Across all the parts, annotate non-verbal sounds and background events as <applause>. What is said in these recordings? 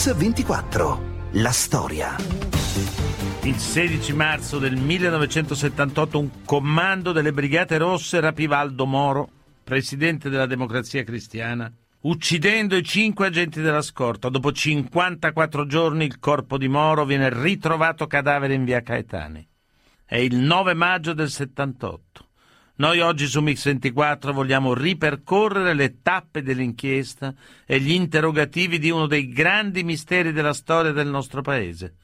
Mix 24. La storia. Il 16 marzo del 1978 un comando delle Brigate Rosse rapiva Aldo Moro, presidente della Democrazia Cristiana, uccidendo i cinque agenti della scorta. Dopo 54 giorni il corpo di Moro viene ritrovato cadavere in via Caetani. È il 9 maggio del 78. Noi oggi su Mix24 vogliamo ripercorrere le tappe dell'inchiesta e gli interrogativi di uno dei grandi misteri della storia del nostro paese.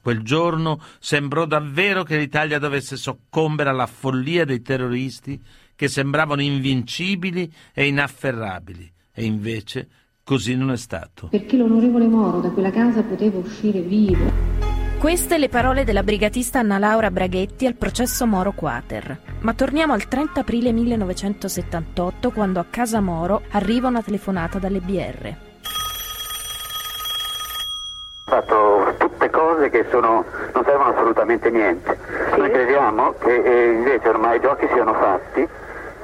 Quel giorno sembrò davvero che l'Italia dovesse soccombere alla follia dei terroristi che sembravano invincibili e inafferrabili, e invece così non è stato. Perché l'onorevole Moro da quella casa poteva uscire vivo. Queste le parole della brigatista Anna Laura Braghetti al processo Moro Quater. Ma torniamo al 30 aprile 1978 quando a casa Moro arriva una telefonata dalle BR. Ho fatto tutte cose che sono, non servono assolutamente niente. Noi crediamo che eh, invece ormai i giochi siano fatti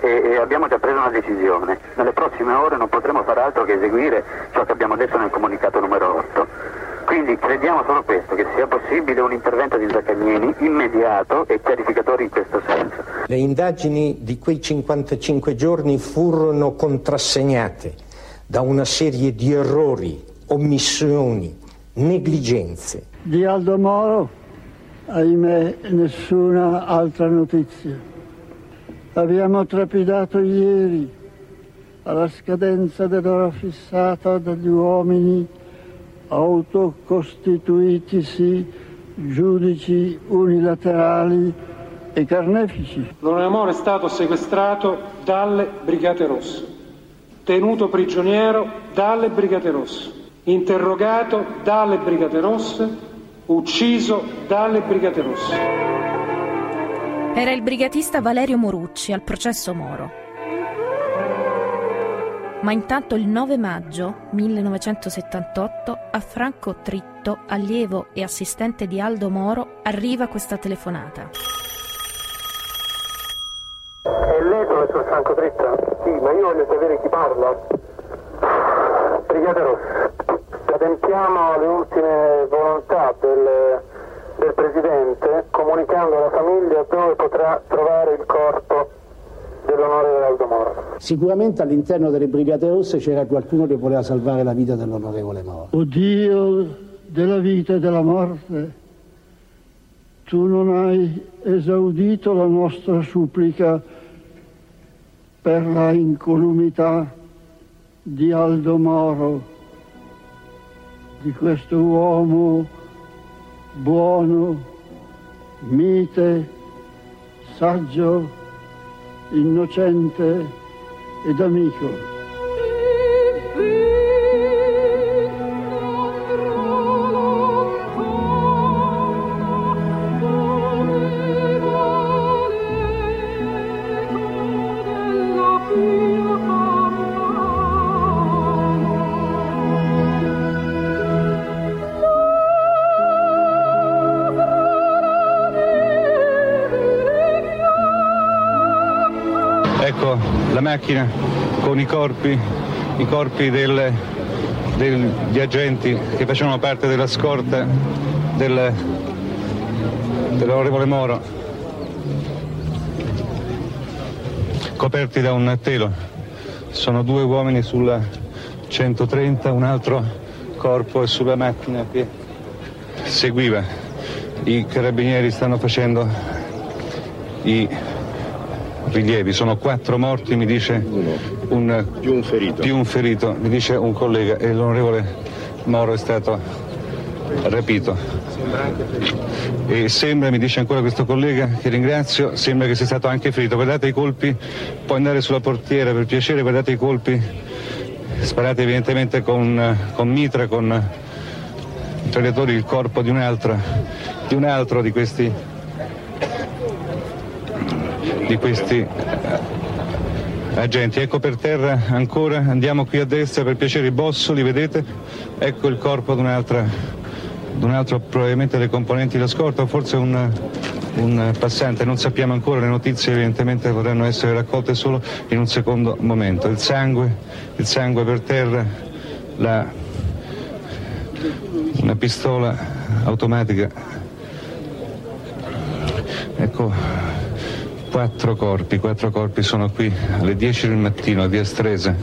e, e abbiamo già preso una decisione. Nelle prossime ore non potremo fare altro che eseguire ciò che abbiamo detto nel comunicato numero 8 quindi crediamo solo questo, che sia possibile un intervento di Zaccagnini immediato e chiarificatore in questo senso. Le indagini di quei 55 giorni furono contrassegnate da una serie di errori, omissioni, negligenze. Di Aldo Moro, ahimè, nessuna altra notizia. Abbiamo trepidato ieri alla scadenza dell'ora fissata dagli uomini autocostituitisi giudici unilaterali e carnefici. L'onorevole Moro è stato sequestrato dalle Brigate Rosse, tenuto prigioniero dalle Brigate Rosse, interrogato dalle Brigate Rosse, ucciso dalle Brigate Rosse. Era il brigatista Valerio Morucci al processo Moro. Ma intanto il 9 maggio 1978 a Franco Tritto, allievo e assistente di Aldo Moro, arriva questa telefonata. È lei, professor Franco Tritto? Sì, ma io voglio sapere chi parla. Brigate Rosse, adempiamo alle ultime volontà del, del Presidente comunicando alla famiglia dove potrà trovare il corpo dell'onorevole Aldo Moro. Sicuramente all'interno delle Brigate Rosse c'era qualcuno che voleva salvare la vita dell'onorevole Moro. O Dio della vita e della morte, tu non hai esaudito la nostra supplica per la incolumità di Aldo Moro, di questo uomo buono, mite, saggio, innocente ed amico. Macchina con i corpi, i corpi del, degli agenti che facevano parte della scorta del, dell'onorevole Moro, coperti da un telo. Sono due uomini sulla 130, un altro corpo è sulla macchina che seguiva. I carabinieri stanno facendo i rilievi, sono quattro morti, mi dice un, più, un ferito. più un ferito, mi dice un collega e l'onorevole Moro è stato rapito. E sembra, mi dice ancora questo collega, che ringrazio, sembra che sia stato anche ferito. Guardate i colpi, può andare sulla portiera per piacere, guardate i colpi, sparati evidentemente con, con mitra, con traiettori il corpo di un altro, di un altro di questi di questi eh, agenti. Ecco per terra ancora, andiamo qui a destra per piacere i bossoli, vedete? Ecco il corpo di un'altra, di un altro probabilmente dei componenti della scorta, forse un, un passante, non sappiamo ancora, le notizie evidentemente potranno essere raccolte solo in un secondo momento. Il sangue, il sangue per terra, la una pistola automatica. Ecco, quattro corpi, quattro corpi sono qui alle 10 del mattino a via Stresa.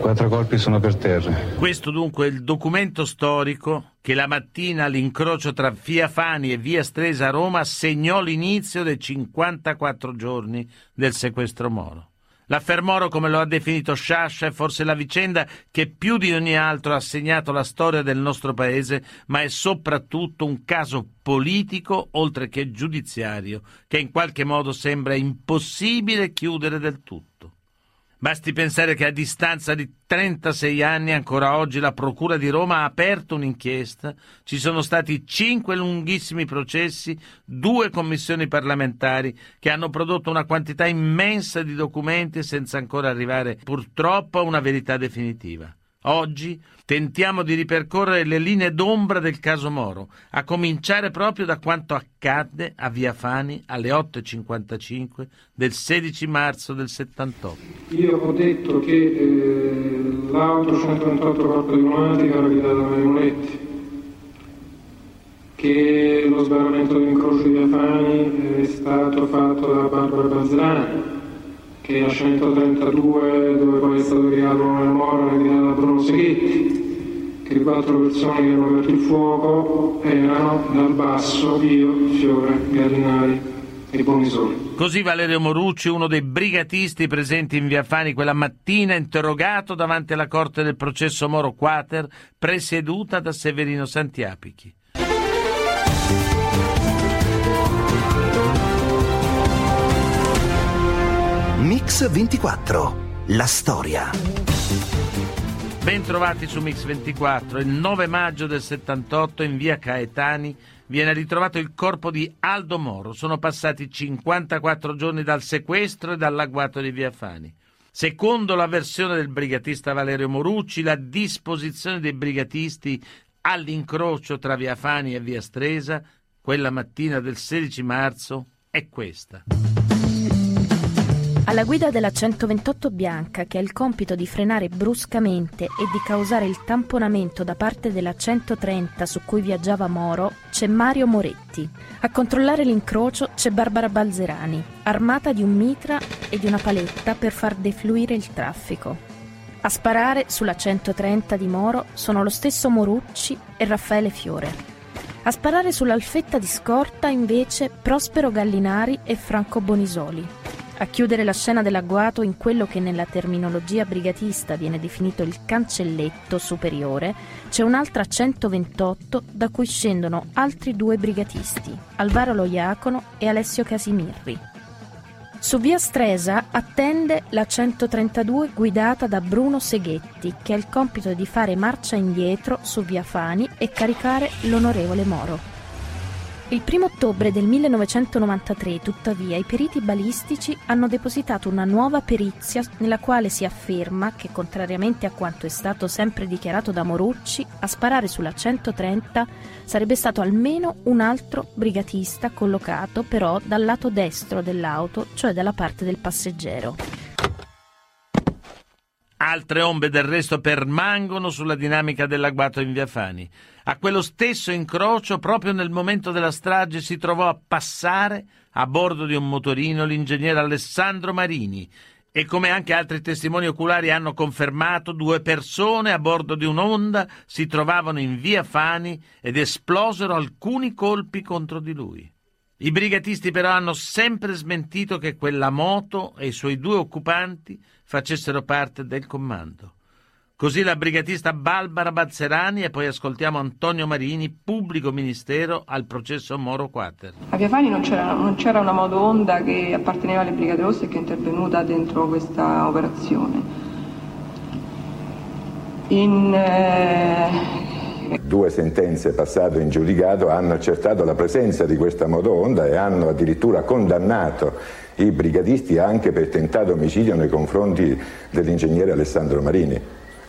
Quattro colpi sono per terra. Questo dunque è il documento storico che la mattina all'incrocio tra Via Fani e Via Stresa a Roma segnò l'inizio dei 54 giorni del sequestro Moro. L'affer Moro, come lo ha definito Sciascia, è forse la vicenda che più di ogni altro ha segnato la storia del nostro paese, ma è soprattutto un caso politico, oltre che giudiziario, che in qualche modo sembra impossibile chiudere del tutto. Basti pensare che a distanza di 36 anni ancora oggi la Procura di Roma ha aperto un'inchiesta, ci sono stati cinque lunghissimi processi, due commissioni parlamentari che hanno prodotto una quantità immensa di documenti senza ancora arrivare purtroppo a una verità definitiva. Oggi tentiamo di ripercorrere le linee d'ombra del caso Moro, a cominciare proprio da quanto accadde a Via Fani alle 8.55 del 16 marzo del 78. Io ho detto che eh, l'auto 128 Corpo Diplomatico era guidata da Mario che lo sbarramento dell'incrocio di Via Fani è stato fatto da Barbara Bazzerani che a 132 dove poi è stato creato una memoria guidata da Bruno Seghetti che quattro persone che hanno aperto il fuoco erano dal basso io, Fiore, Gallinari e Bonisoli. Così Valerio Morucci, uno dei brigatisti presenti in Via Fani quella mattina, interrogato davanti alla corte del processo Moro Quater, presieduta da Severino Santiapichi. Mix 24. La storia. Bentrovati su Mix 24. Il 9 maggio del 78 in via Caetani viene ritrovato il corpo di Aldo Moro. Sono passati 54 giorni dal sequestro e dall'agguato di via Fani. Secondo la versione del brigatista Valerio Morucci, la disposizione dei brigatisti all'incrocio tra via Fani e via Stresa quella mattina del 16 marzo è questa. Alla guida della 128 bianca, che ha il compito di frenare bruscamente e di causare il tamponamento da parte della 130 su cui viaggiava Moro, c'è Mario Moretti. A controllare l'incrocio c'è Barbara Balzerani, armata di un mitra e di una paletta per far defluire il traffico. A sparare sulla 130 di Moro sono lo stesso Morucci e Raffaele Fiore. A sparare sull'alfetta di scorta invece Prospero Gallinari e Franco Bonisoli. A chiudere la scena dell'agguato in quello che nella terminologia brigatista viene definito il cancelletto superiore, c'è un'altra 128 da cui scendono altri due brigatisti, Alvaro Loiacono e Alessio Casimirri. Su via Stresa attende la 132 guidata da Bruno Seghetti, che ha il compito di fare marcia indietro su via Fani e caricare l'onorevole Moro. Il 1 ottobre del 1993, tuttavia, i periti balistici hanno depositato una nuova perizia nella quale si afferma che, contrariamente a quanto è stato sempre dichiarato da Morucci, a sparare sulla 130 sarebbe stato almeno un altro brigatista collocato però dal lato destro dell'auto, cioè dalla parte del passeggero. Altre ombre del resto permangono sulla dinamica dell'agguato in Via Fani. A quello stesso incrocio, proprio nel momento della strage, si trovò a passare a bordo di un motorino l'ingegnere Alessandro Marini e come anche altri testimoni oculari hanno confermato, due persone a bordo di un'onda si trovavano in via Fani ed esplosero alcuni colpi contro di lui. I brigatisti però hanno sempre smentito che quella moto e i suoi due occupanti facessero parte del comando. Così la brigatista Barbara Bazzerani e poi ascoltiamo Antonio Marini, pubblico ministero al processo Moro Quater. A Via Fani non c'era, non c'era una moto Honda che apparteneva alle Brigate Rosse e che è intervenuta dentro questa operazione. In, eh... Due sentenze passate in giudicato hanno accertato la presenza di questa moto Honda e hanno addirittura condannato i brigatisti anche per tentato omicidio nei confronti dell'ingegnere Alessandro Marini.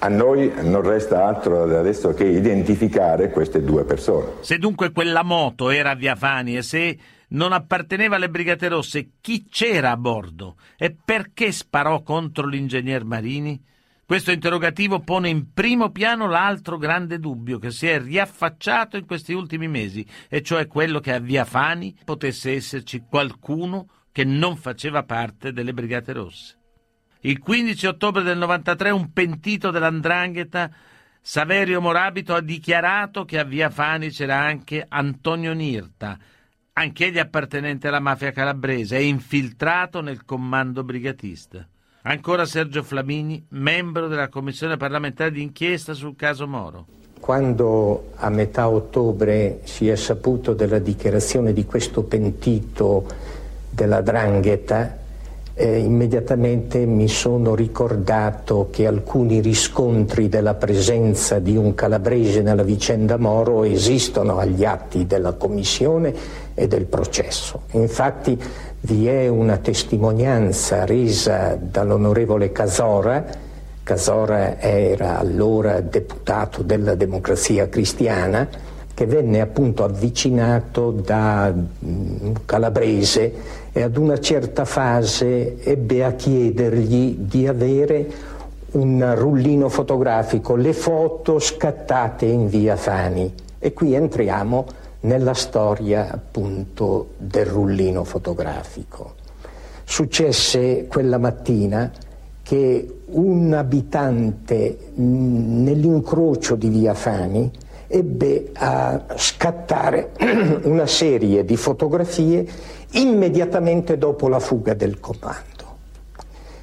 A noi non resta altro adesso che identificare queste due persone. Se dunque quella moto era via Fani e se non apparteneva alle Brigate Rosse, chi c'era a bordo e perché sparò contro l'ingegner Marini? Questo interrogativo pone in primo piano l'altro grande dubbio che si è riaffacciato in questi ultimi mesi, e cioè quello che a Via Fani potesse esserci qualcuno che non faceva parte delle Brigate Rosse. Il 15 ottobre del 93 un pentito dell'Andrangheta, Saverio Morabito, ha dichiarato che a Via Fani c'era anche Antonio Nirta, anch'egli appartenente alla mafia calabrese e infiltrato nel comando brigatista. Ancora Sergio Flamini, membro della commissione parlamentare d'inchiesta sul caso Moro. Quando a metà ottobre si è saputo della dichiarazione di questo pentito della Drangheta, eh, immediatamente mi sono ricordato che alcuni riscontri della presenza di un calabrese nella vicenda Moro esistono agli atti della commissione e del processo. Infatti vi è una testimonianza resa dall'onorevole Casora, Casora era allora deputato della democrazia cristiana, che venne appunto avvicinato da un calabrese e ad una certa fase ebbe a chiedergli di avere un rullino fotografico, le foto scattate in via Fani. E qui entriamo nella storia appunto del rullino fotografico. Successe quella mattina che un abitante nell'incrocio di via Fani ebbe a scattare <clears throat> una serie di fotografie immediatamente dopo la fuga del comando.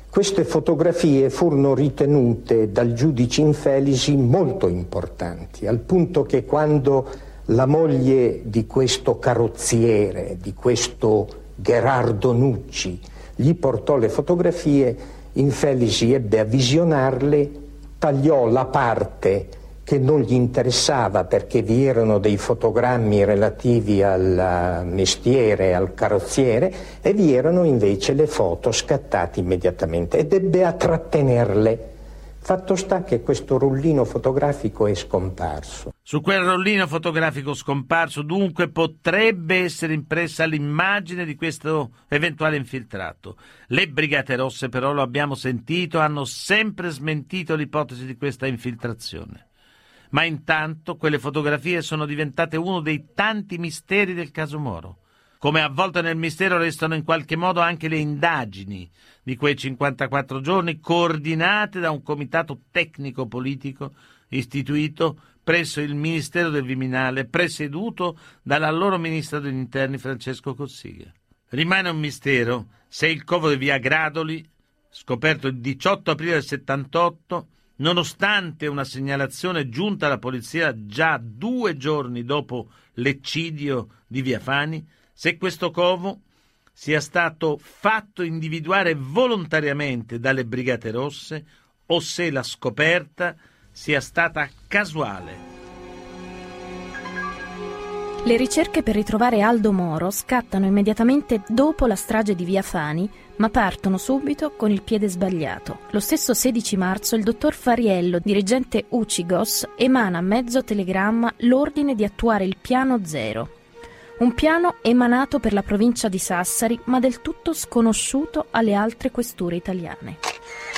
Queste fotografie furono ritenute dal giudice Infelisi molto importanti, al punto che quando la moglie di questo carrozziere, di questo Gerardo Nucci, gli portò le fotografie, Infelisi ebbe a visionarle, tagliò la parte che non gli interessava perché vi erano dei fotogrammi relativi al mestiere, al carrozziere e vi erano invece le foto scattate immediatamente ed ebbe a trattenerle Fatto sta che questo rullino fotografico è scomparso. Su quel rullino fotografico scomparso dunque potrebbe essere impressa l'immagine di questo eventuale infiltrato. Le Brigate Rosse però, lo abbiamo sentito, hanno sempre smentito l'ipotesi di questa infiltrazione. Ma intanto quelle fotografie sono diventate uno dei tanti misteri del caso Moro. Come avvolte nel mistero restano in qualche modo anche le indagini di quei 54 giorni, coordinate da un comitato tecnico-politico istituito presso il Ministero del Viminale, presieduto dall'allora Ministro degli Interni Francesco Cossiga. Rimane un mistero se il covo di via Gradoli, scoperto il 18 aprile del 78, nonostante una segnalazione giunta alla polizia già due giorni dopo l'eccidio di via Fani, se questo covo sia stato fatto individuare volontariamente dalle Brigate Rosse o se la scoperta sia stata casuale. Le ricerche per ritrovare Aldo Moro scattano immediatamente dopo la strage di Via Fani, ma partono subito con il piede sbagliato. Lo stesso 16 marzo il dottor Fariello, dirigente Ucigos, emana mezzo telegramma l'ordine di attuare il piano zero, un piano emanato per la provincia di Sassari, ma del tutto sconosciuto alle altre questure italiane.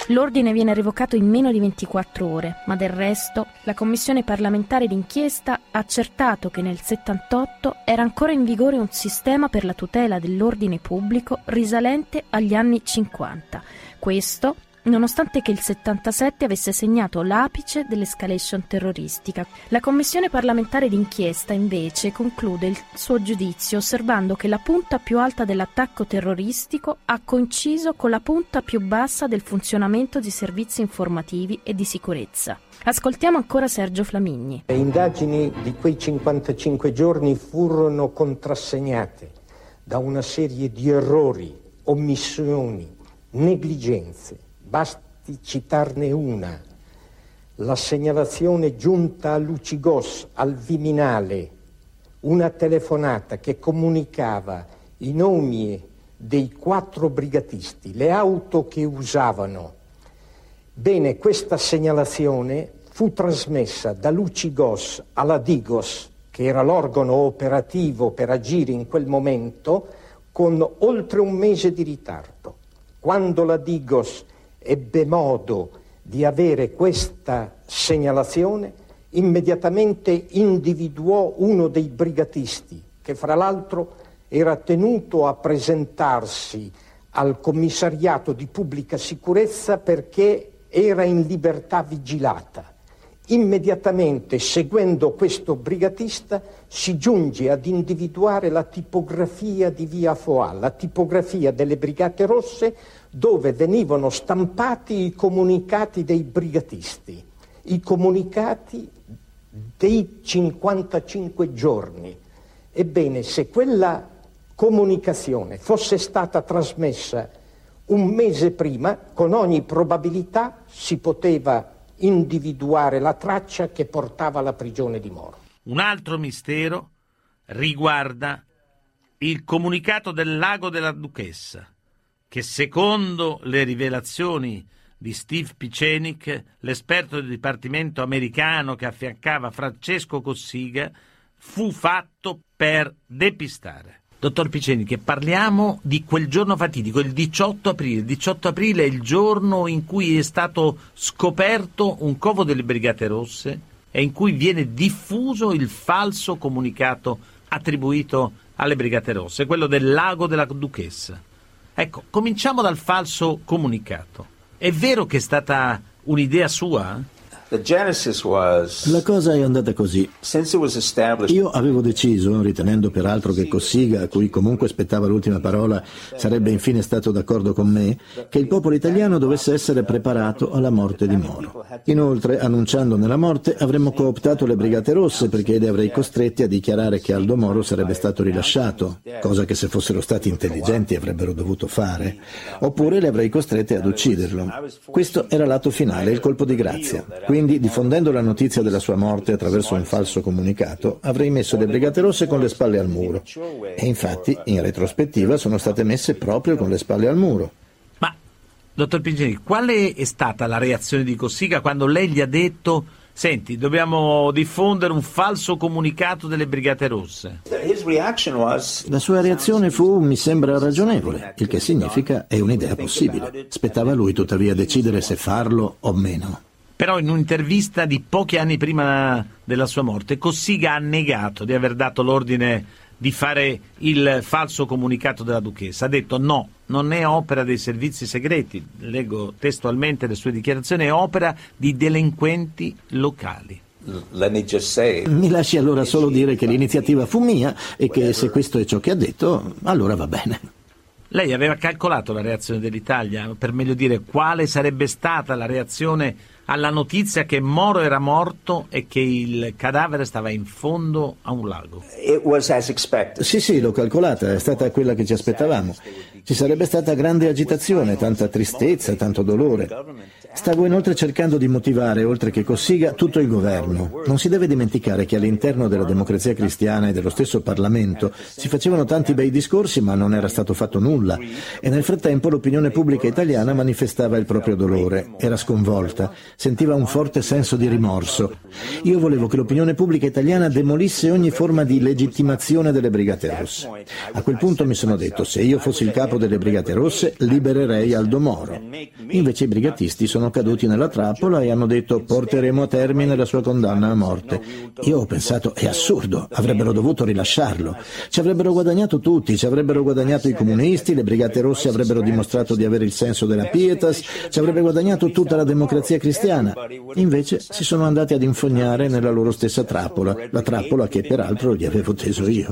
L'ordine viene revocato in meno di 24 ore, ma del resto la commissione parlamentare d'inchiesta ha accertato che nel 78 era ancora in vigore un sistema per la tutela dell'ordine pubblico risalente agli anni 50. Questo nonostante che il 77 avesse segnato l'apice dell'escalation terroristica. La commissione parlamentare d'inchiesta invece conclude il suo giudizio osservando che la punta più alta dell'attacco terroristico ha coinciso con la punta più bassa del funzionamento di servizi informativi e di sicurezza. Ascoltiamo ancora Sergio Flamigni. Le indagini di quei 55 giorni furono contrassegnate da una serie di errori, omissioni, negligenze Basti citarne una. La segnalazione giunta a Lucigos, al Viminale, una telefonata che comunicava i nomi dei quattro brigatisti, le auto che usavano. Bene, questa segnalazione fu trasmessa da Lucigos alla Digos, che era l'organo operativo per agire in quel momento, con oltre un mese di ritardo. Quando la Digos ebbe modo di avere questa segnalazione, immediatamente individuò uno dei brigatisti, che fra l'altro era tenuto a presentarsi al commissariato di pubblica sicurezza perché era in libertà vigilata. Immediatamente, seguendo questo brigatista, si giunge ad individuare la tipografia di via Foà, la tipografia delle Brigate Rosse, dove venivano stampati i comunicati dei brigatisti, i comunicati dei 55 giorni. Ebbene, se quella comunicazione fosse stata trasmessa un mese prima, con ogni probabilità si poteva individuare la traccia che portava alla prigione di Moro. Un altro mistero riguarda il comunicato del lago della Duchessa, che secondo le rivelazioni di Steve Picenic, l'esperto del Dipartimento americano che affiancava Francesco Cossiga, fu fatto per depistare. Dottor Picenic, parliamo di quel giorno fatidico, il 18 aprile. Il 18 aprile è il giorno in cui è stato scoperto un covo delle Brigate Rosse e in cui viene diffuso il falso comunicato attribuito alle Brigate Rosse, quello del lago della Duchessa. Ecco, cominciamo dal falso comunicato. È vero che è stata un'idea sua? La cosa è andata così. Io avevo deciso, ritenendo peraltro che Cossiga, a cui comunque spettava l'ultima parola, sarebbe infine stato d'accordo con me, che il popolo italiano dovesse essere preparato alla morte di Moro. Inoltre, annunciandone la morte, avremmo cooptato le Brigate Rosse perché li avrei costretti a dichiarare che Aldo Moro sarebbe stato rilasciato, cosa che se fossero stati intelligenti avrebbero dovuto fare, oppure li avrei costretti ad ucciderlo. Questo era l'atto finale, il colpo di grazia. Quindi, diffondendo la notizia della sua morte attraverso un falso comunicato, avrei messo le Brigate Rosse con le spalle al muro. E infatti, in retrospettiva, sono state messe proprio con le spalle al muro. Ma, dottor Pingeni, qual è stata la reazione di Cossiga quando lei gli ha detto Senti, dobbiamo diffondere un falso comunicato delle Brigate Rosse. La sua reazione fu mi sembra ragionevole, il che significa è un'idea possibile. Spettava a lui tuttavia decidere se farlo o meno. Però in un'intervista di pochi anni prima della sua morte, Cossiga ha negato di aver dato l'ordine di fare il falso comunicato della duchessa. Ha detto no, non è opera dei servizi segreti, leggo testualmente le sue dichiarazioni, è opera di delinquenti locali. Mi lasci allora solo dire che l'iniziativa fu mia e che se questo è ciò che ha detto, allora va bene. Lei aveva calcolato la reazione dell'Italia, per meglio dire quale sarebbe stata la reazione alla notizia che Moro era morto e che il cadavere stava in fondo a un lago. Sì, sì, l'ho calcolata, è stata quella che ci aspettavamo. Ci sarebbe stata grande agitazione, tanta tristezza, tanto dolore. Stavo inoltre cercando di motivare, oltre che Cossiga, tutto il governo. Non si deve dimenticare che all'interno della democrazia cristiana e dello stesso Parlamento si facevano tanti bei discorsi, ma non era stato fatto nulla. E nel frattempo l'opinione pubblica italiana manifestava il proprio dolore, era sconvolta, sentiva un forte senso di rimorso. Io volevo che l'opinione pubblica italiana demolisse ogni forma di legittimazione delle Brigate Rosse. A quel punto mi sono detto, se io fossi il capo delle Brigate Rosse, libererei Aldo Moro. Invece i brigatisti sono caduti nella trappola e hanno detto porteremo a termine la sua condanna a morte. Io ho pensato è assurdo, avrebbero dovuto rilasciarlo. Ci avrebbero guadagnato tutti, ci avrebbero guadagnato i comunisti, le Brigate Rosse avrebbero dimostrato di avere il senso della pietas, ci avrebbe guadagnato tutta la democrazia cristiana. Invece si sono andati ad infognare nella loro stessa trappola, la trappola che peraltro gli avevo teso io.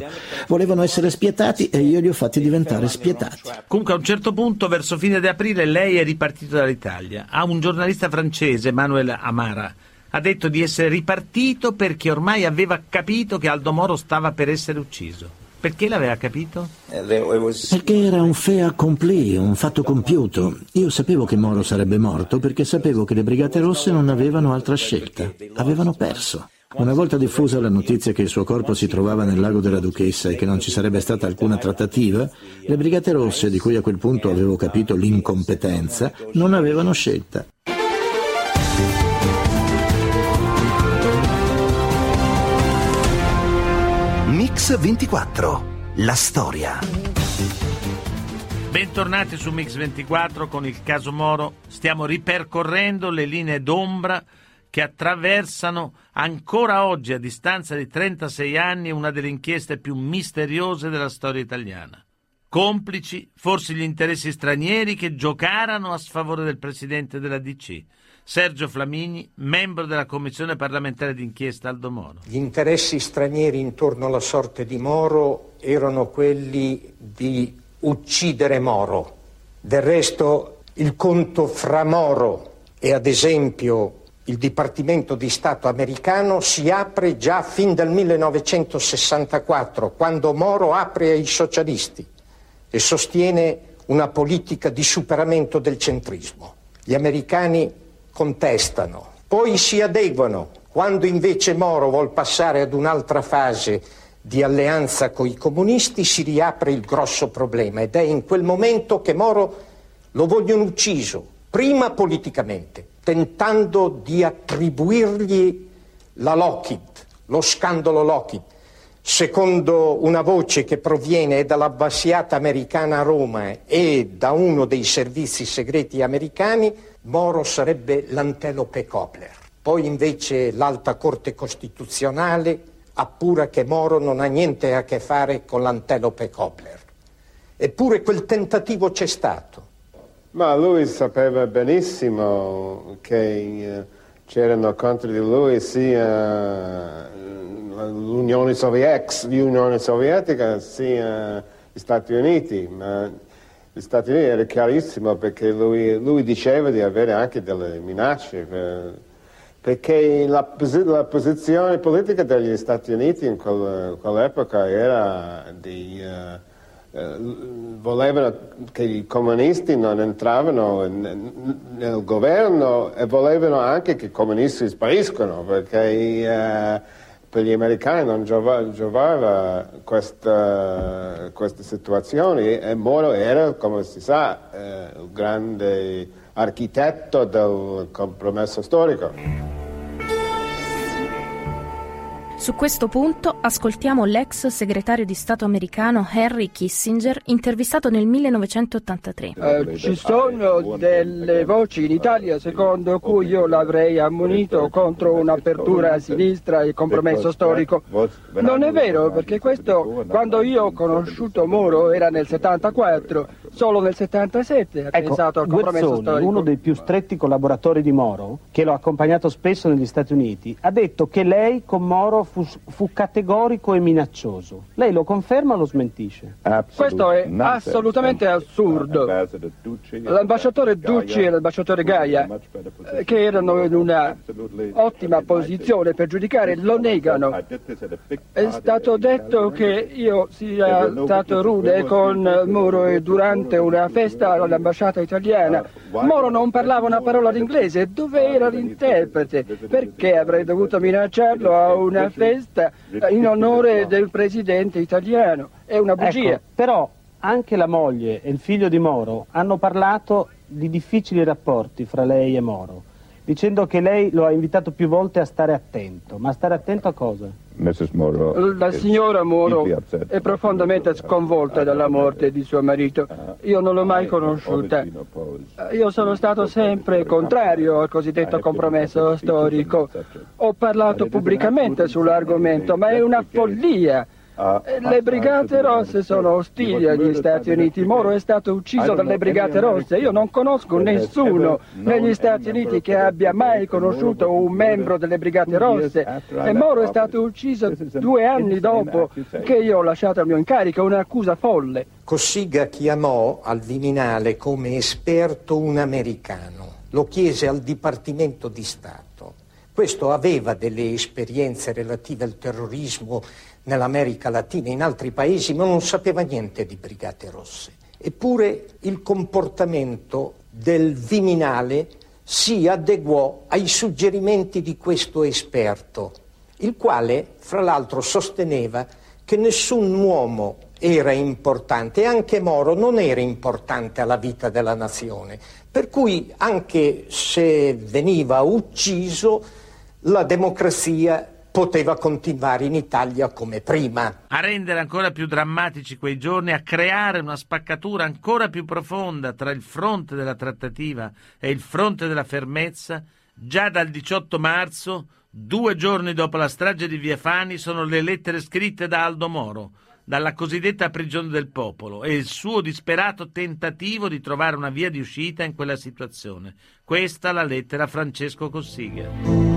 Volevano essere spietati e io li ho fatti diventare spietati. Comunque a un certo punto, verso fine di aprile, lei è ripartito dall'Italia. Ha un giornalista francese, Manuel Amara, ha detto di essere ripartito perché ormai aveva capito che Aldo Moro stava per essere ucciso. Perché l'aveva capito? Perché era un fait accompli, un fatto compiuto. Io sapevo che Moro sarebbe morto perché sapevo che le Brigate Rosse non avevano altra scelta. Avevano perso. Una volta diffusa la notizia che il suo corpo si trovava nel lago della Duchessa e che non ci sarebbe stata alcuna trattativa, le Brigate Rosse, di cui a quel punto avevo capito l'incompetenza, non avevano scelta. Mix 24. La storia. Bentornati su Mix24 con il caso Moro. Stiamo ripercorrendo le linee d'ombra che attraversano ancora oggi, a distanza di 36 anni, una delle inchieste più misteriose della storia italiana. Complici forse gli interessi stranieri che giocarono a sfavore del presidente della DC, Sergio Flamini, membro della commissione parlamentare d'inchiesta Aldo Moro. Gli interessi stranieri intorno alla sorte di Moro erano quelli di uccidere Moro. Del resto il conto fra Moro e ad esempio il Dipartimento di Stato americano si apre già fin dal 1964, quando Moro apre ai socialisti e sostiene una politica di superamento del centrismo. Gli americani contestano, poi si adeguano. Quando invece Moro vuol passare ad un'altra fase di alleanza con i comunisti si riapre il grosso problema ed è in quel momento che Moro lo vogliono ucciso, prima politicamente, tentando di attribuirgli la Lockheed, lo scandalo Lockheed. Secondo una voce che proviene dall'ambasciata americana a Roma e da uno dei servizi segreti americani, Moro sarebbe l'antelope Kobler. Poi invece l'Alta Corte Costituzionale appura che Moro non ha niente a che fare con l'antelope Kobler. Eppure quel tentativo c'è stato. Ma lui sapeva benissimo che eh, c'erano contro di lui sia eh, l'Unione Sovietica, Sovietica sia gli Stati Uniti, ma gli Stati Uniti era chiarissimo perché lui, lui diceva di avere anche delle minacce. Per, perché la, la, posizione politica degli Stati Uniti in quel, quell'epoca era di... Uh, volevano che i comunisti non entravano nel governo e volevano anche che i comunisti spariscono perché uh, per gli americani non giovava, questa, questa, situazione e Moro era, come si sa, il grande architetto del compromesso storico. Su questo punto ascoltiamo l'ex segretario di Stato americano Henry Kissinger intervistato nel 1983. Eh, ci sono delle voci in Italia secondo cui io l'avrei ammonito contro un'apertura a sinistra e compromesso storico. Non è vero perché questo quando io ho conosciuto Moro era nel 74, solo nel 77 ha ecco, pensato al compromesso Guerzoni, storico. uno dei più stretti collaboratori di Moro, che lo ha accompagnato spesso negli Stati Uniti, ha detto che lei con Moro fu, fu, categorico e minaccioso. Lei lo conferma o lo smentisce? Questo è assolutamente assurdo. L'ambasciatore Ducci e l'ambasciatore Gaia, eh, che erano in una ottima posizione per giudicare, lo negano. È stato detto che io sia stato rude con Moro durante una festa all'ambasciata italiana. Moro non parlava una parola d'inglese. Dove era l'interprete? Perché avrei dovuto minacciarlo a una festa in onore del presidente italiano? È una bugia. Ecco, però anche la moglie e il figlio di Moro hanno parlato di difficili rapporti fra lei e Moro, dicendo che lei lo ha invitato più volte a stare attento. Ma stare attento a cosa? La signora Moro è profondamente sconvolta dalla morte di suo marito. Io non l'ho mai conosciuta. Io sono stato sempre contrario al cosiddetto compromesso storico. Ho parlato pubblicamente sull'argomento, ma è una follia. Le Brigate Rosse sono ostili agli Stati Uniti. Moro è stato ucciso dalle Brigate Rosse. Io non conosco nessuno negli Stati Uniti che abbia mai conosciuto un membro delle Brigate Rosse. E Moro è stato ucciso due anni dopo che io ho lasciato il mio incarico, un'accusa folle. Cossiga chiamò al Viminale come esperto un americano. Lo chiese al Dipartimento di Stato. Questo aveva delle esperienze relative al terrorismo nell'America Latina in altri paesi, ma non sapeva niente di Brigate Rosse. Eppure il comportamento del Viminale si adeguò ai suggerimenti di questo esperto, il quale, fra l'altro, sosteneva che nessun uomo era importante anche Moro non era importante alla vita della nazione, per cui anche se veniva ucciso la democrazia poteva continuare in Italia come prima. A rendere ancora più drammatici quei giorni, a creare una spaccatura ancora più profonda tra il fronte della trattativa e il fronte della fermezza, già dal 18 marzo, due giorni dopo la strage di Via Fani, sono le lettere scritte da Aldo Moro, dalla cosiddetta prigione del popolo e il suo disperato tentativo di trovare una via di uscita in quella situazione. Questa la lettera a Francesco Cossiga.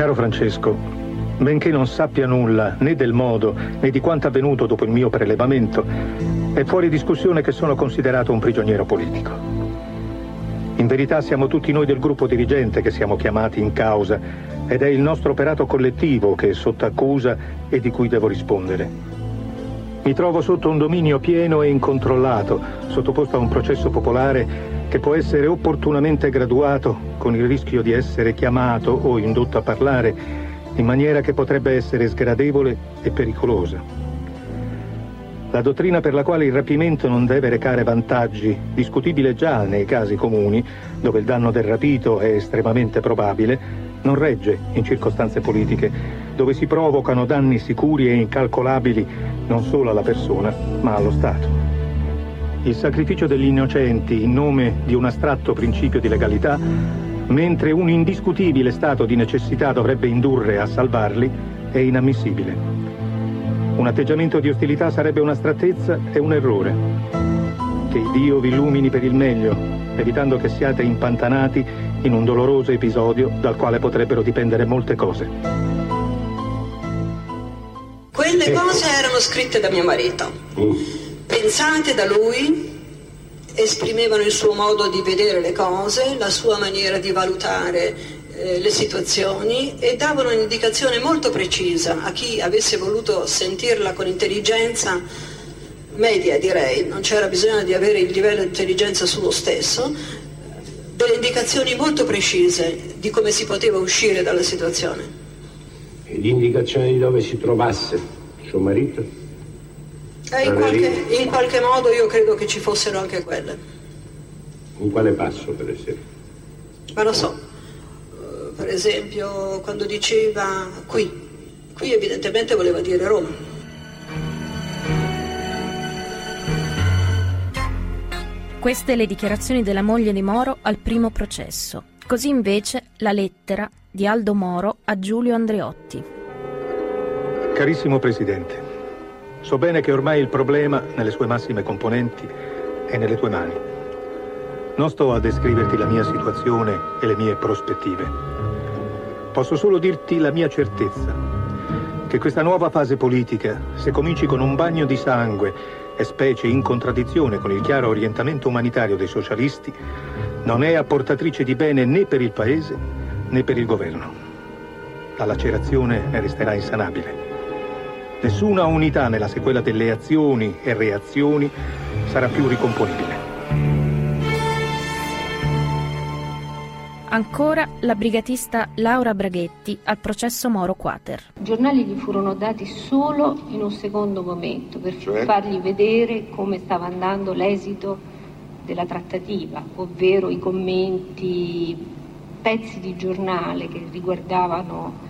Caro Francesco, benché non sappia nulla né del modo né di quanto avvenuto dopo il mio prelevamento, è fuori discussione che sono considerato un prigioniero politico. In verità siamo tutti noi del gruppo dirigente che siamo chiamati in causa ed è il nostro operato collettivo che è sotto accusa e di cui devo rispondere. Mi trovo sotto un dominio pieno e incontrollato, sottoposto a un processo popolare che può essere opportunamente graduato con il rischio di essere chiamato o indotto a parlare in maniera che potrebbe essere sgradevole e pericolosa. La dottrina per la quale il rapimento non deve recare vantaggi, discutibile già nei casi comuni, dove il danno del rapito è estremamente probabile, non regge in circostanze politiche, dove si provocano danni sicuri e incalcolabili non solo alla persona, ma allo Stato. Il sacrificio degli innocenti in nome di un astratto principio di legalità, mentre un indiscutibile stato di necessità dovrebbe indurre a salvarli, è inammissibile. Un atteggiamento di ostilità sarebbe una strattezza e un errore. Che Dio vi illumini per il meglio, evitando che siate impantanati in un doloroso episodio dal quale potrebbero dipendere molte cose. Quelle ecco. cose erano scritte da mio marito, mm. Pensate da lui, esprimevano il suo modo di vedere le cose, la sua maniera di valutare eh, le situazioni e davano un'indicazione molto precisa a chi avesse voluto sentirla con intelligenza media direi, non c'era bisogno di avere il livello di intelligenza suo stesso, delle indicazioni molto precise di come si poteva uscire dalla situazione. E di indicazioni di dove si trovasse suo marito? Eh, in, qualche, in qualche modo io credo che ci fossero anche quelle. In quale passo, per esempio? Ma lo so. Uh, per esempio, quando diceva qui, qui evidentemente voleva dire Roma. Queste le dichiarazioni della moglie di Moro al primo processo. Così invece la lettera di Aldo Moro a Giulio Andreotti. Carissimo Presidente, so bene che ormai il problema, nelle sue massime componenti, è nelle tue mani. Non sto a descriverti la mia situazione e le mie prospettive. Posso solo dirti la mia certezza, che questa nuova fase politica, se cominci con un bagno di sangue e specie in contraddizione con il chiaro orientamento umanitario dei socialisti, non è apportatrice di bene né per il Paese né per il governo. La lacerazione resterà insanabile. Nessuna unità nella sequela delle azioni e reazioni sarà più ricomponibile. Ancora la brigatista Laura Braghetti al processo Moro Quater. I giornali gli furono dati solo in un secondo momento per cioè? fargli vedere come stava andando l'esito della trattativa, ovvero i commenti, pezzi di giornale che riguardavano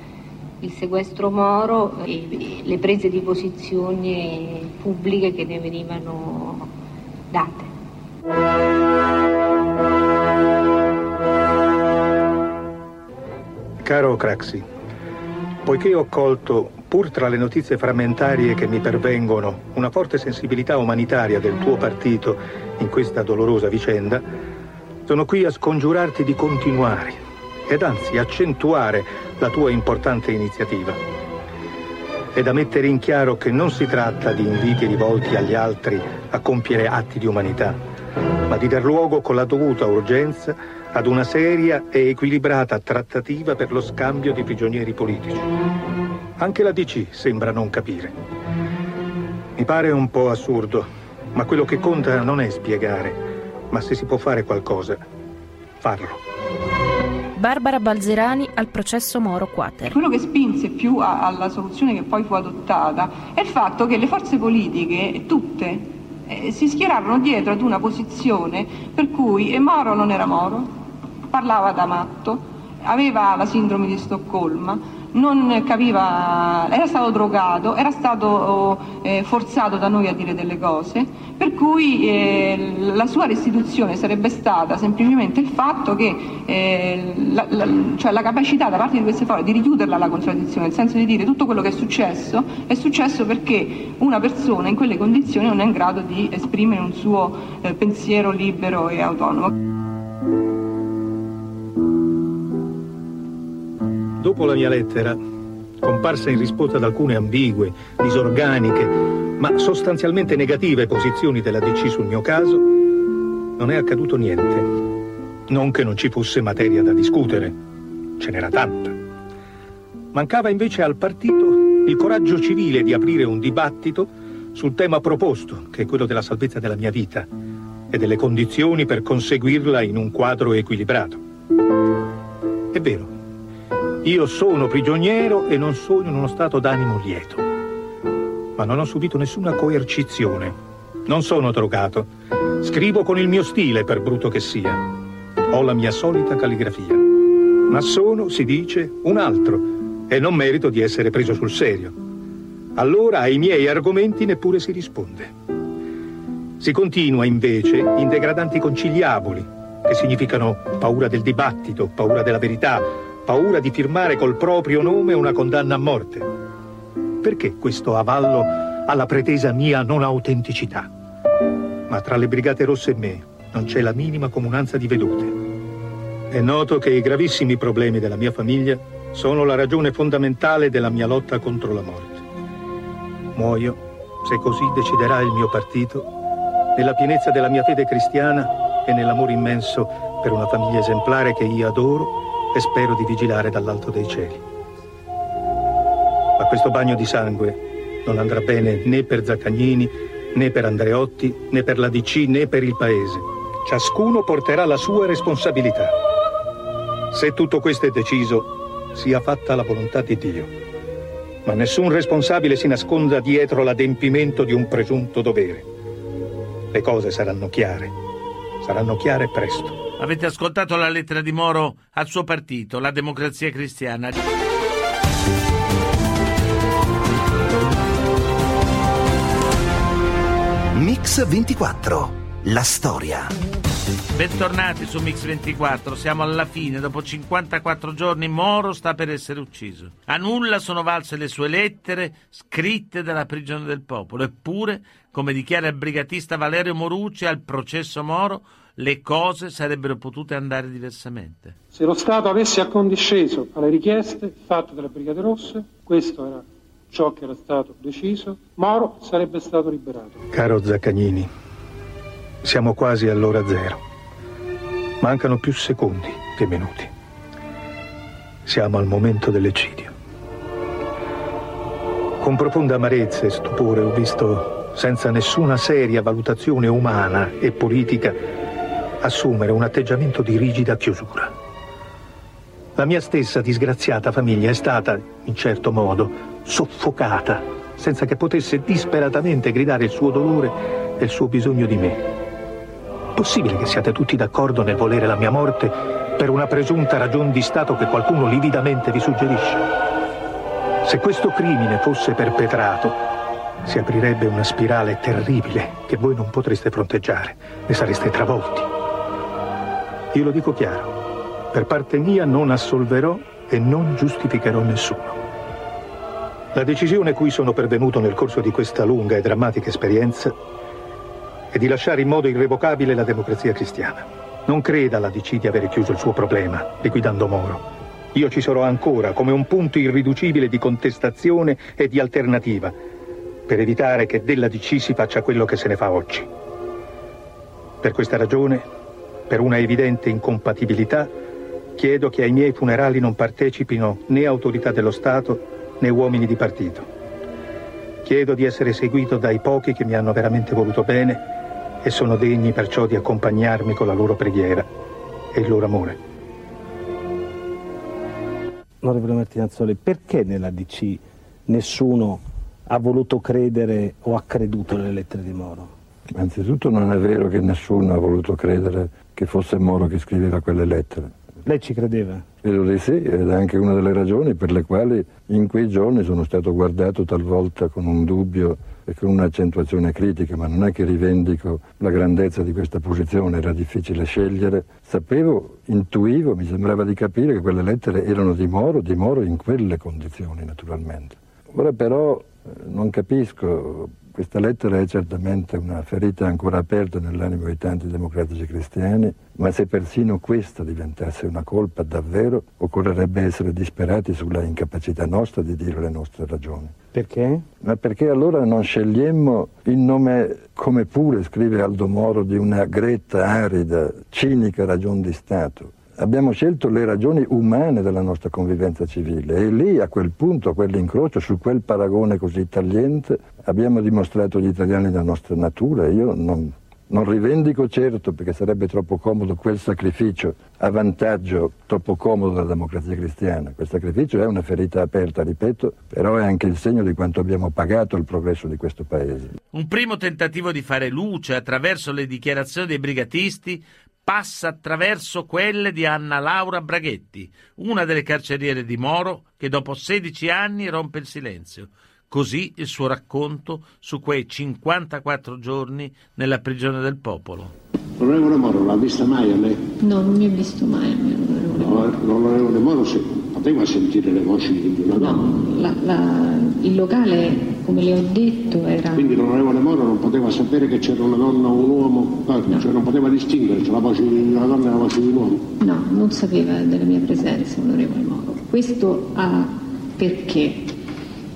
il sequestro Moro e le prese di posizione pubbliche che ne venivano date. Caro Craxi, poiché ho colto, pur tra le notizie frammentarie che mi pervengono, una forte sensibilità umanitaria del tuo partito in questa dolorosa vicenda, sono qui a scongiurarti di continuare ed anzi accentuare la tua importante iniziativa. Ed a mettere in chiaro che non si tratta di inviti rivolti agli altri a compiere atti di umanità, ma di dar luogo con la dovuta urgenza ad una seria e equilibrata trattativa per lo scambio di prigionieri politici. Anche la DC sembra non capire. Mi pare un po' assurdo, ma quello che conta non è spiegare, ma se si può fare qualcosa, farlo. Barbara Balzerani al processo Moro Quater. Quello che spinse più a, alla soluzione che poi fu adottata è il fatto che le forze politiche, tutte, eh, si schierarono dietro ad una posizione per cui Moro non era Moro, parlava da matto, aveva la sindrome di Stoccolma, non capiva, era stato drogato, era stato eh, forzato da noi a dire delle cose, per cui eh, la sua restituzione sarebbe stata semplicemente il fatto che eh, la, la, cioè la, capacità da parte di queste forze di richiuderla la contraddizione, nel senso di dire tutto quello che è successo è successo perché una persona in quelle condizioni non è in grado di esprimere un suo eh, pensiero libero e autonomo. Dopo la mia lettera, comparsa in risposta ad alcune ambigue, disorganiche, ma sostanzialmente negative posizioni della DC sul mio caso, non è accaduto niente. Non che non ci fosse materia da discutere, ce n'era tanta. Mancava invece al partito il coraggio civile di aprire un dibattito sul tema proposto, che è quello della salvezza della mia vita e delle condizioni per conseguirla in un quadro equilibrato. È vero, io sono prigioniero e non sono in uno stato d'animo lieto. Ma non ho subito nessuna coercizione. Non sono drogato. Scrivo con il mio stile, per brutto che sia. Ho la mia solita calligrafia. Ma sono, si dice, un altro e non merito di essere preso sul serio. Allora ai miei argomenti neppure si risponde. Si continua invece in degradanti conciliaboli, che significano paura del dibattito, paura della verità, paura di firmare col proprio nome una condanna a morte. Perché questo avallo alla pretesa mia non autenticità? Ma tra le Brigate Rosse e me non c'è la minima comunanza di vedute. È noto che i gravissimi problemi della mia famiglia sono la ragione fondamentale della mia lotta contro la morte. Muoio, se così deciderà il mio partito, nella pienezza della mia fede cristiana e nell'amore immenso per una famiglia esemplare che io adoro e spero di vigilare dall'alto dei cieli. Ma questo bagno di sangue non andrà bene né per Zaccagnini, né per Andreotti, né per la DC, né per il Paese. Ciascuno porterà la sua responsabilità. Se tutto questo è deciso, sia fatta la volontà di Dio. Ma nessun responsabile si nasconda dietro l'adempimento di un presunto dovere. Le cose saranno chiare. Saranno chiare presto. Avete ascoltato la lettera di Moro al suo partito, la Democrazia Cristiana. Mix 24, la storia. Bentornati su Mix 24, siamo alla fine, dopo 54 giorni Moro sta per essere ucciso. A nulla sono valse le sue lettere scritte dalla prigione del popolo, eppure, come dichiara il brigatista Valerio Morucci al processo Moro, le cose sarebbero potute andare diversamente. Se lo Stato avesse accondisceso alle richieste fatte dalle Brigate Rosse, questo era ciò che era stato deciso, Moro sarebbe stato liberato. Caro Zaccagnini, siamo quasi all'ora zero. Mancano più secondi che minuti. Siamo al momento dell'eccidio. Con profonda amarezza e stupore ho visto, senza nessuna seria valutazione umana e politica, assumere un atteggiamento di rigida chiusura. La mia stessa disgraziata famiglia è stata, in certo modo, soffocata, senza che potesse disperatamente gridare il suo dolore e il suo bisogno di me. Possibile che siate tutti d'accordo nel volere la mia morte per una presunta ragione di Stato che qualcuno lividamente vi suggerisce? Se questo crimine fosse perpetrato, si aprirebbe una spirale terribile che voi non potreste fronteggiare, ne sareste travolti. Io lo dico chiaro, per parte mia non assolverò e non giustificherò nessuno. La decisione cui sono pervenuto nel corso di questa lunga e drammatica esperienza è di lasciare in modo irrevocabile la democrazia cristiana. Non creda la DC di avere chiuso il suo problema, liquidando Moro. Io ci sarò ancora come un punto irriducibile di contestazione e di alternativa, per evitare che della DC si faccia quello che se ne fa oggi. Per questa ragione per una evidente incompatibilità, chiedo che ai miei funerali non partecipino né autorità dello Stato né uomini di partito. Chiedo di essere seguito dai pochi che mi hanno veramente voluto bene e sono degni perciò di accompagnarmi con la loro preghiera e il loro amore. Onorevole Martinazzoli, perché nella DC nessuno ha voluto credere o ha creduto nelle lettere di Moro? Anzitutto non è vero che nessuno ha voluto credere che fosse Moro che scriveva quelle lettere. Lei ci credeva? Credo di sì, ed è anche una delle ragioni per le quali in quei giorni sono stato guardato talvolta con un dubbio e con un'accentuazione critica, ma non è che rivendico la grandezza di questa posizione, era difficile scegliere. Sapevo, intuivo, mi sembrava di capire che quelle lettere erano di Moro, di Moro in quelle condizioni naturalmente. Ora però eh, non capisco questa lettera è certamente una ferita ancora aperta nell'animo di tanti democratici cristiani, ma se persino questa diventasse una colpa davvero, occorrerebbe essere disperati sulla incapacità nostra di dire le nostre ragioni. Perché? Ma perché allora non scegliemmo in nome, come pure scrive Aldo Moro, di una gretta, arida, cinica ragion di Stato? Abbiamo scelto le ragioni umane della nostra convivenza civile e lì a quel punto, a quell'incrocio, su quel paragone così tagliente, abbiamo dimostrato agli italiani la nostra natura. Io non, non rivendico certo, perché sarebbe troppo comodo, quel sacrificio a vantaggio troppo comodo della democrazia cristiana. Quel sacrificio è una ferita aperta, ripeto, però è anche il segno di quanto abbiamo pagato il progresso di questo Paese. Un primo tentativo di fare luce attraverso le dichiarazioni dei brigatisti passa attraverso quelle di Anna Laura Braghetti, una delle carceriere di Moro che dopo 16 anni rompe il silenzio. Così il suo racconto su quei 54 giorni nella prigione del popolo. L'onorevole Moro l'ha vista mai a lei? No, non mi ha visto mai l'onorevole Moro. L'onorevole Moro se poteva sentire le voci di una donna? No, la, la, il locale, come le ho detto, era... Quindi l'onorevole Moro non poteva sapere che c'era una donna o un uomo? No. Cioè non poteva distinguere la voce di una donna e la voce di un uomo? No, non sapeva della mia presenza l'onorevole Moro. Questo ha perché?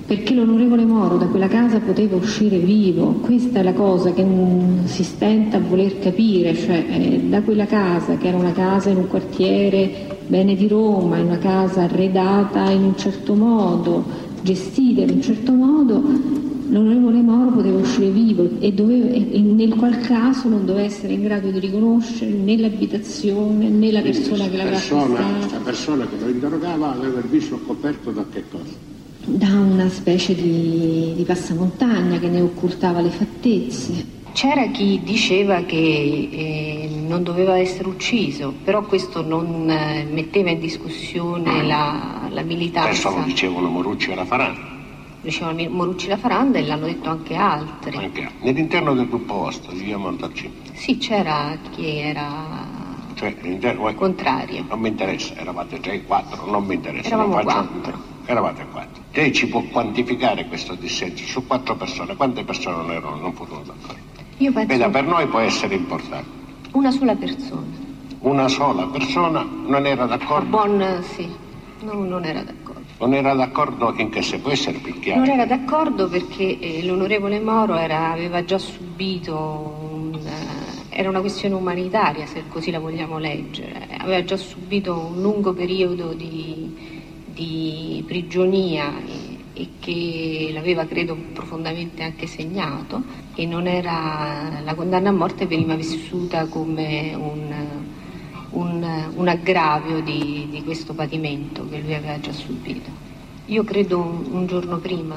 Perché l'onorevole Moro da quella casa poteva uscire vivo, questa è la cosa che si stenta a voler capire, cioè eh, da quella casa, che era una casa in un quartiere bene di Roma, in una casa arredata in un certo modo, gestita in un certo modo, l'onorevole Moro poteva uscire vivo e, doveva, e nel qual caso non doveva essere in grado di riconoscere né l'abitazione né la persona che l'aveva persona, Questa persona che lo interrogava aveva il viso coperto da che cosa? Da una specie di, di passamontagna che ne occultava le fattezze. C'era chi diceva che eh, non doveva essere ucciso, però questo non eh, metteva in discussione la, la militanza. Questo lo dicevano Morucci e la Faranda. Dicevano Morucci e la Faranda e l'hanno detto anche altri. Anche, nell'interno del gruppo vostro, di via Montalcino? Sì, c'era chi era cioè, contrario. Non mi interessa, eravate tre, quattro, non mi interessa. Eravamo faccio... quattro. Eravate quattro. Lei ci può quantificare questo dissenso su quattro persone? Quante persone non, erano, non furono d'accordo? Io penso... Veda, per noi può essere importante. Una sola persona. Una sola persona non era d'accordo? Bon, sì, non, non era d'accordo. Non era d'accordo in che se può essere più chiaro? Non era d'accordo perché eh, l'onorevole Moro era, aveva già subito un, eh, era una questione umanitaria, se così la vogliamo leggere. Aveva già subito un lungo periodo di, di prigionia e che l'aveva credo profondamente anche segnato e non era, la condanna a morte veniva vissuta come un, un, un aggravio di, di, questo patimento che lui aveva già subito. Io credo un, giorno prima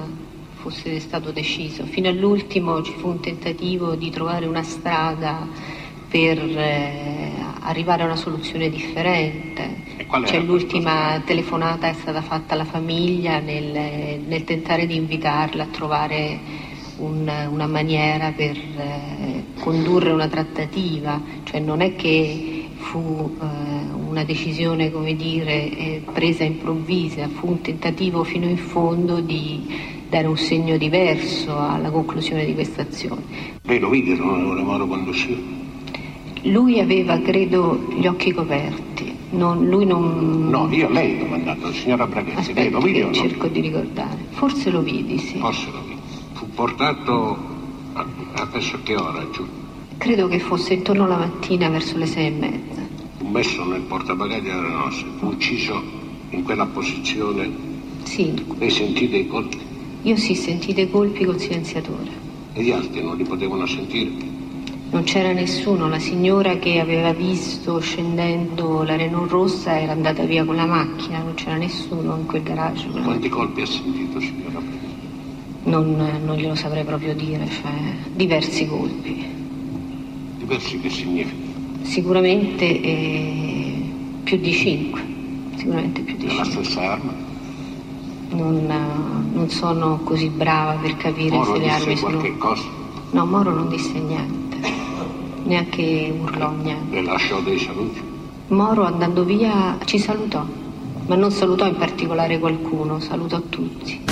fosse stato deciso, fino all'ultimo ci fu un tentativo di trovare una strada per eh, arrivare a una soluzione differente. C'è l'ultima telefonata è stata fatta alla famiglia nel, nel tentare di invitarla a trovare un, una maniera per eh, condurre una trattativa, cioè non è che fu eh, una decisione come dire, eh, presa improvvisa, fu un tentativo fino in fondo di dare un segno diverso alla conclusione di questa azione. Lei lo vide, non Moro quando uscì? Lui aveva, credo, gli occhi coperti. Non, lui non... No, io lei l'ho mandato, signora Braghetti, Aspetta, lei lo vide o no? cerco di ricordare. Forse lo vidi, sì. Forse lo vidi. Fu portato a, adesso che ora giù? Credo che fosse intorno alla mattina, verso le sei e mezza. Fu messo nel portabagagli delle nostre, fu ucciso in quella posizione. Sì. Lei sentì dei colpi? Io sì, sentì dei colpi col silenziatore. E gli altri non li potevano sentire? Non c'era nessuno, la signora che aveva visto scendendo la Renault rossa era andata via con la macchina, non c'era nessuno in quel garage. Quanti colpi ha sentito, signora? Non, non glielo saprei proprio dire, cioè diversi colpi. Diversi che significa? Sicuramente eh, più di cinque, sicuramente più di La cinque. stessa arma? Non, non sono così brava per capire Moro se le disse armi sono... qualche cosa No, Moro non disse niente, neanche Urlogna. Le lasciò dei saluti? Moro andando via ci salutò, ma non salutò in particolare qualcuno, salutò tutti.